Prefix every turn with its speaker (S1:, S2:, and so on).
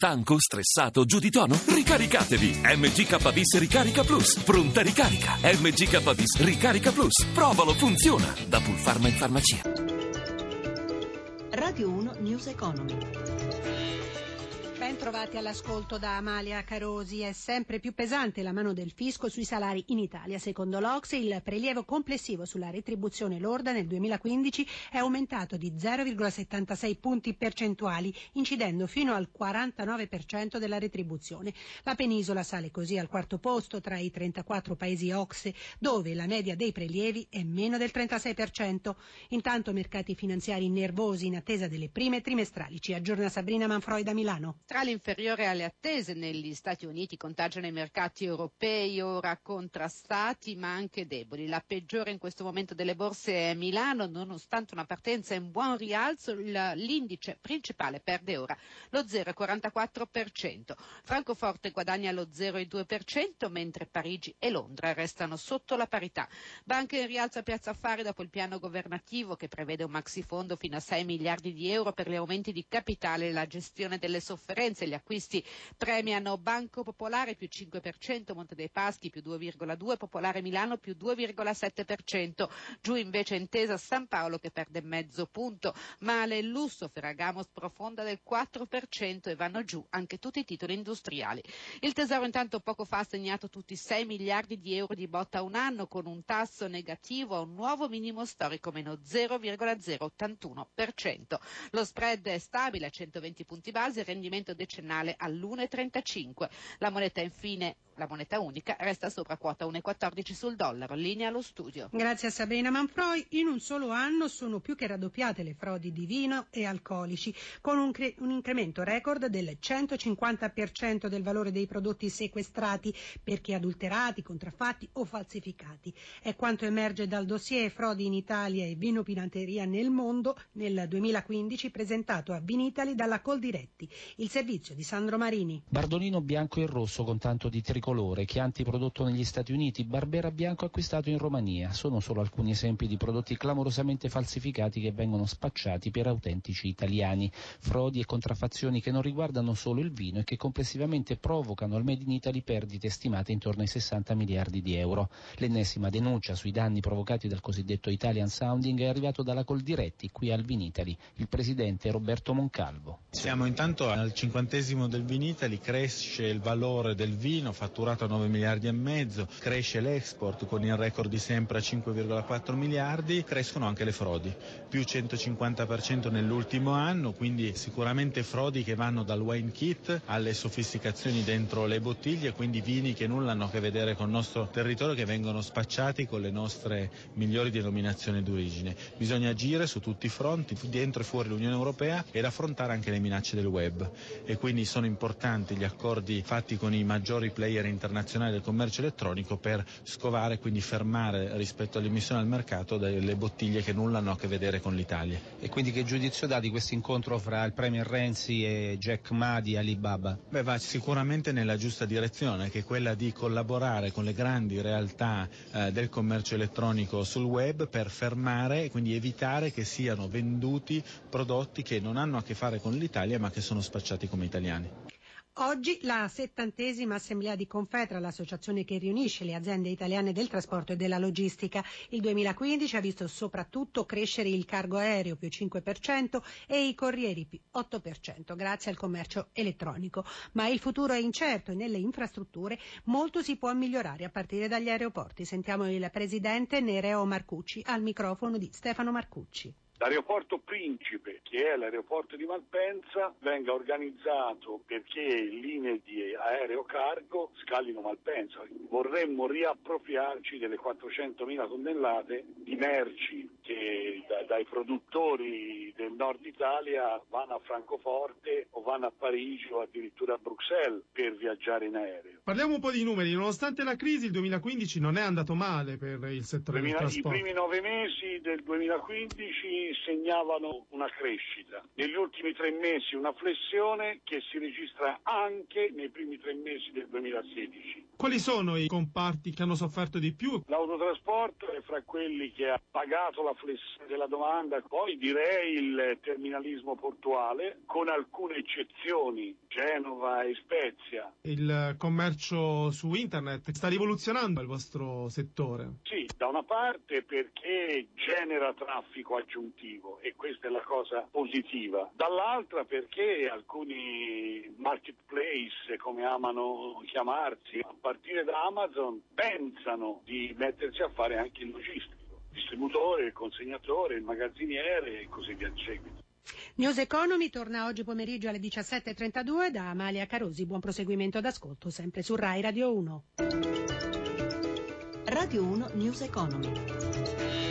S1: Stanco, stressato, giù di tono? Ricaricatevi! MGK Ricarica Plus. Pronta ricarica. MGK Ricarica Plus. Provalo, funziona. Da Pulpharma in farmacia.
S2: Radio 1 News Economy. Ben trovati all'ascolto da Amalia Carosi. È sempre più pesante la mano del fisco sui salari in Italia. Secondo l'Ox il prelievo complessivo sulla retribuzione lorda nel 2015 è aumentato di 0,76 punti percentuali, incidendo fino al 49% della retribuzione. La penisola sale così al quarto posto tra i 34 paesi OXE, dove la media dei prelievi è meno del 36%. Intanto mercati finanziari nervosi in attesa delle prime trimestrali. Ci aggiorna Sabrina Manfroi da Milano.
S3: Trale inferiore alle attese negli Stati Uniti contagiano i mercati europei ora contrastati ma anche deboli. La peggiore in questo momento delle borse è Milano, nonostante una partenza in buon rialzo, l'indice principale perde ora lo 0,44%. Francoforte guadagna lo 0,2% mentre Parigi e Londra restano sotto la parità. Banca in rialzo a Piazza Affari dopo il piano governativo che prevede un maxifondo fino a 6 miliardi di euro per gli aumenti di capitale e la gestione delle sofferenze conferenze, gli acquisti premiano Banco Popolare più 5%, Monte dei Paschi più 2,2%, Popolare Milano più 2,7%, giù invece Intesa San Paolo che perde mezzo punto, Male il Lusso, Ferragamo sprofonda del 4% e vanno giù anche tutti i titoli industriali. Il Tesoro intanto poco fa ha segnato tutti 6 miliardi di euro di botta a un anno con un tasso negativo a un nuovo minimo storico meno 0,081%. Lo spread è stabile a 120 punti base, il rendimento decennale all'1,35. La moneta infine la moneta unica resta sopra quota 1,14 sul dollaro. Linea allo studio.
S2: Grazie a Sabrina Manfroi. In un solo anno sono più che raddoppiate le frodi di vino e alcolici, con un, cre- un incremento record del 150% del valore dei prodotti sequestrati perché adulterati, contraffatti o falsificati. È quanto emerge dal dossier Frodi in Italia e vinopinateria nel mondo nel 2015 presentato a Vinitali dalla Coldiretti, il servizio di Sandro Marini.
S4: Bardolino bianco e rosso con tanto di tricolore tricolore, Chianti prodotto negli Stati Uniti, Barbera Bianco acquistato in Romania. Sono solo alcuni esempi di prodotti clamorosamente falsificati che vengono spacciati per autentici italiani. Frodi e contraffazioni che non riguardano solo il vino e che complessivamente provocano al Made in Italy perdite stimate intorno ai 60 miliardi di euro. L'ennesima denuncia sui danni provocati dal cosiddetto Italian Sounding è arrivato dalla Coldiretti qui al Vinitali. Il presidente Roberto Moncalvo.
S5: Siamo intanto al cinquantesimo del Vinitali, cresce il valore del vino fatto fatturato a 9 miliardi e mezzo, cresce l'export con il record di sempre a 5,4 miliardi, crescono anche le frodi, più 150% nell'ultimo anno, quindi sicuramente frodi che vanno dal wine kit alle sofisticazioni dentro le bottiglie, quindi vini che nulla hanno a che vedere con il nostro territorio che vengono spacciati con le nostre migliori denominazioni d'origine. Bisogna agire su tutti i fronti, dentro e fuori l'Unione Europea ed affrontare anche le minacce del web e quindi sono importanti gli accordi fatti con i maggiori player internazionale del commercio elettronico per scovare, quindi fermare rispetto all'emissione al mercato delle bottiglie che nulla hanno a che vedere con l'Italia.
S4: E quindi che giudizio dà di questo incontro fra il Premier Renzi e Jack Ma di Alibaba?
S5: Beh, va sicuramente nella giusta direzione, che è quella di collaborare con le grandi realtà eh, del commercio elettronico sul web per fermare e quindi evitare che siano venduti prodotti che non hanno a che fare con l'Italia ma che sono spacciati come italiani.
S2: Oggi la settantesima assemblea di Confetra, l'associazione che riunisce le aziende italiane del trasporto e della logistica. Il 2015 ha visto soprattutto crescere il cargo aereo più 5% e i corrieri più 8% grazie al commercio elettronico. Ma il futuro è incerto e nelle infrastrutture molto si può migliorare a partire dagli aeroporti. Sentiamo il presidente Nereo Marcucci al microfono di Stefano Marcucci.
S6: L'aeroporto Principe, che è l'aeroporto di Malpensa, venga organizzato perché linee di aereo cargo scalino Malpensa. Vorremmo riappropriarci delle 400.000 tonnellate di merci che da, dai produttori del nord Italia vanno a Francoforte o vanno a Parigi o addirittura a Bruxelles per viaggiare in aereo.
S7: Parliamo un po' di numeri. Nonostante la crisi, il 2015 non è andato male per il settore 2000, del trasporto.
S6: I primi nove mesi del 2015 segnavano una crescita. Negli ultimi tre mesi una flessione che si registra anche nei primi tre mesi del 2016.
S7: Quali sono i comparti che hanno sofferto di più?
S6: L'autotrasporto è fra quelli che ha pagato la flessione della domanda, poi direi il terminalismo portuale, con alcune eccezioni, Genova e Spezia.
S7: Il commercio su internet sta rivoluzionando il vostro settore?
S6: Sì, da una parte perché genera traffico aggiuntivo e questa è la cosa positiva, dall'altra perché alcuni marketplace, come amano chiamarsi, partire da Amazon, pensano di mettersi a fare anche il logistico, il distributore, il consegnatore, il magazziniere e così via di seguito.
S2: News Economy torna oggi pomeriggio alle 17.32 da Amalia Carosi. Buon proseguimento d'ascolto sempre su Rai Radio 1.
S8: Radio 1 News Economy.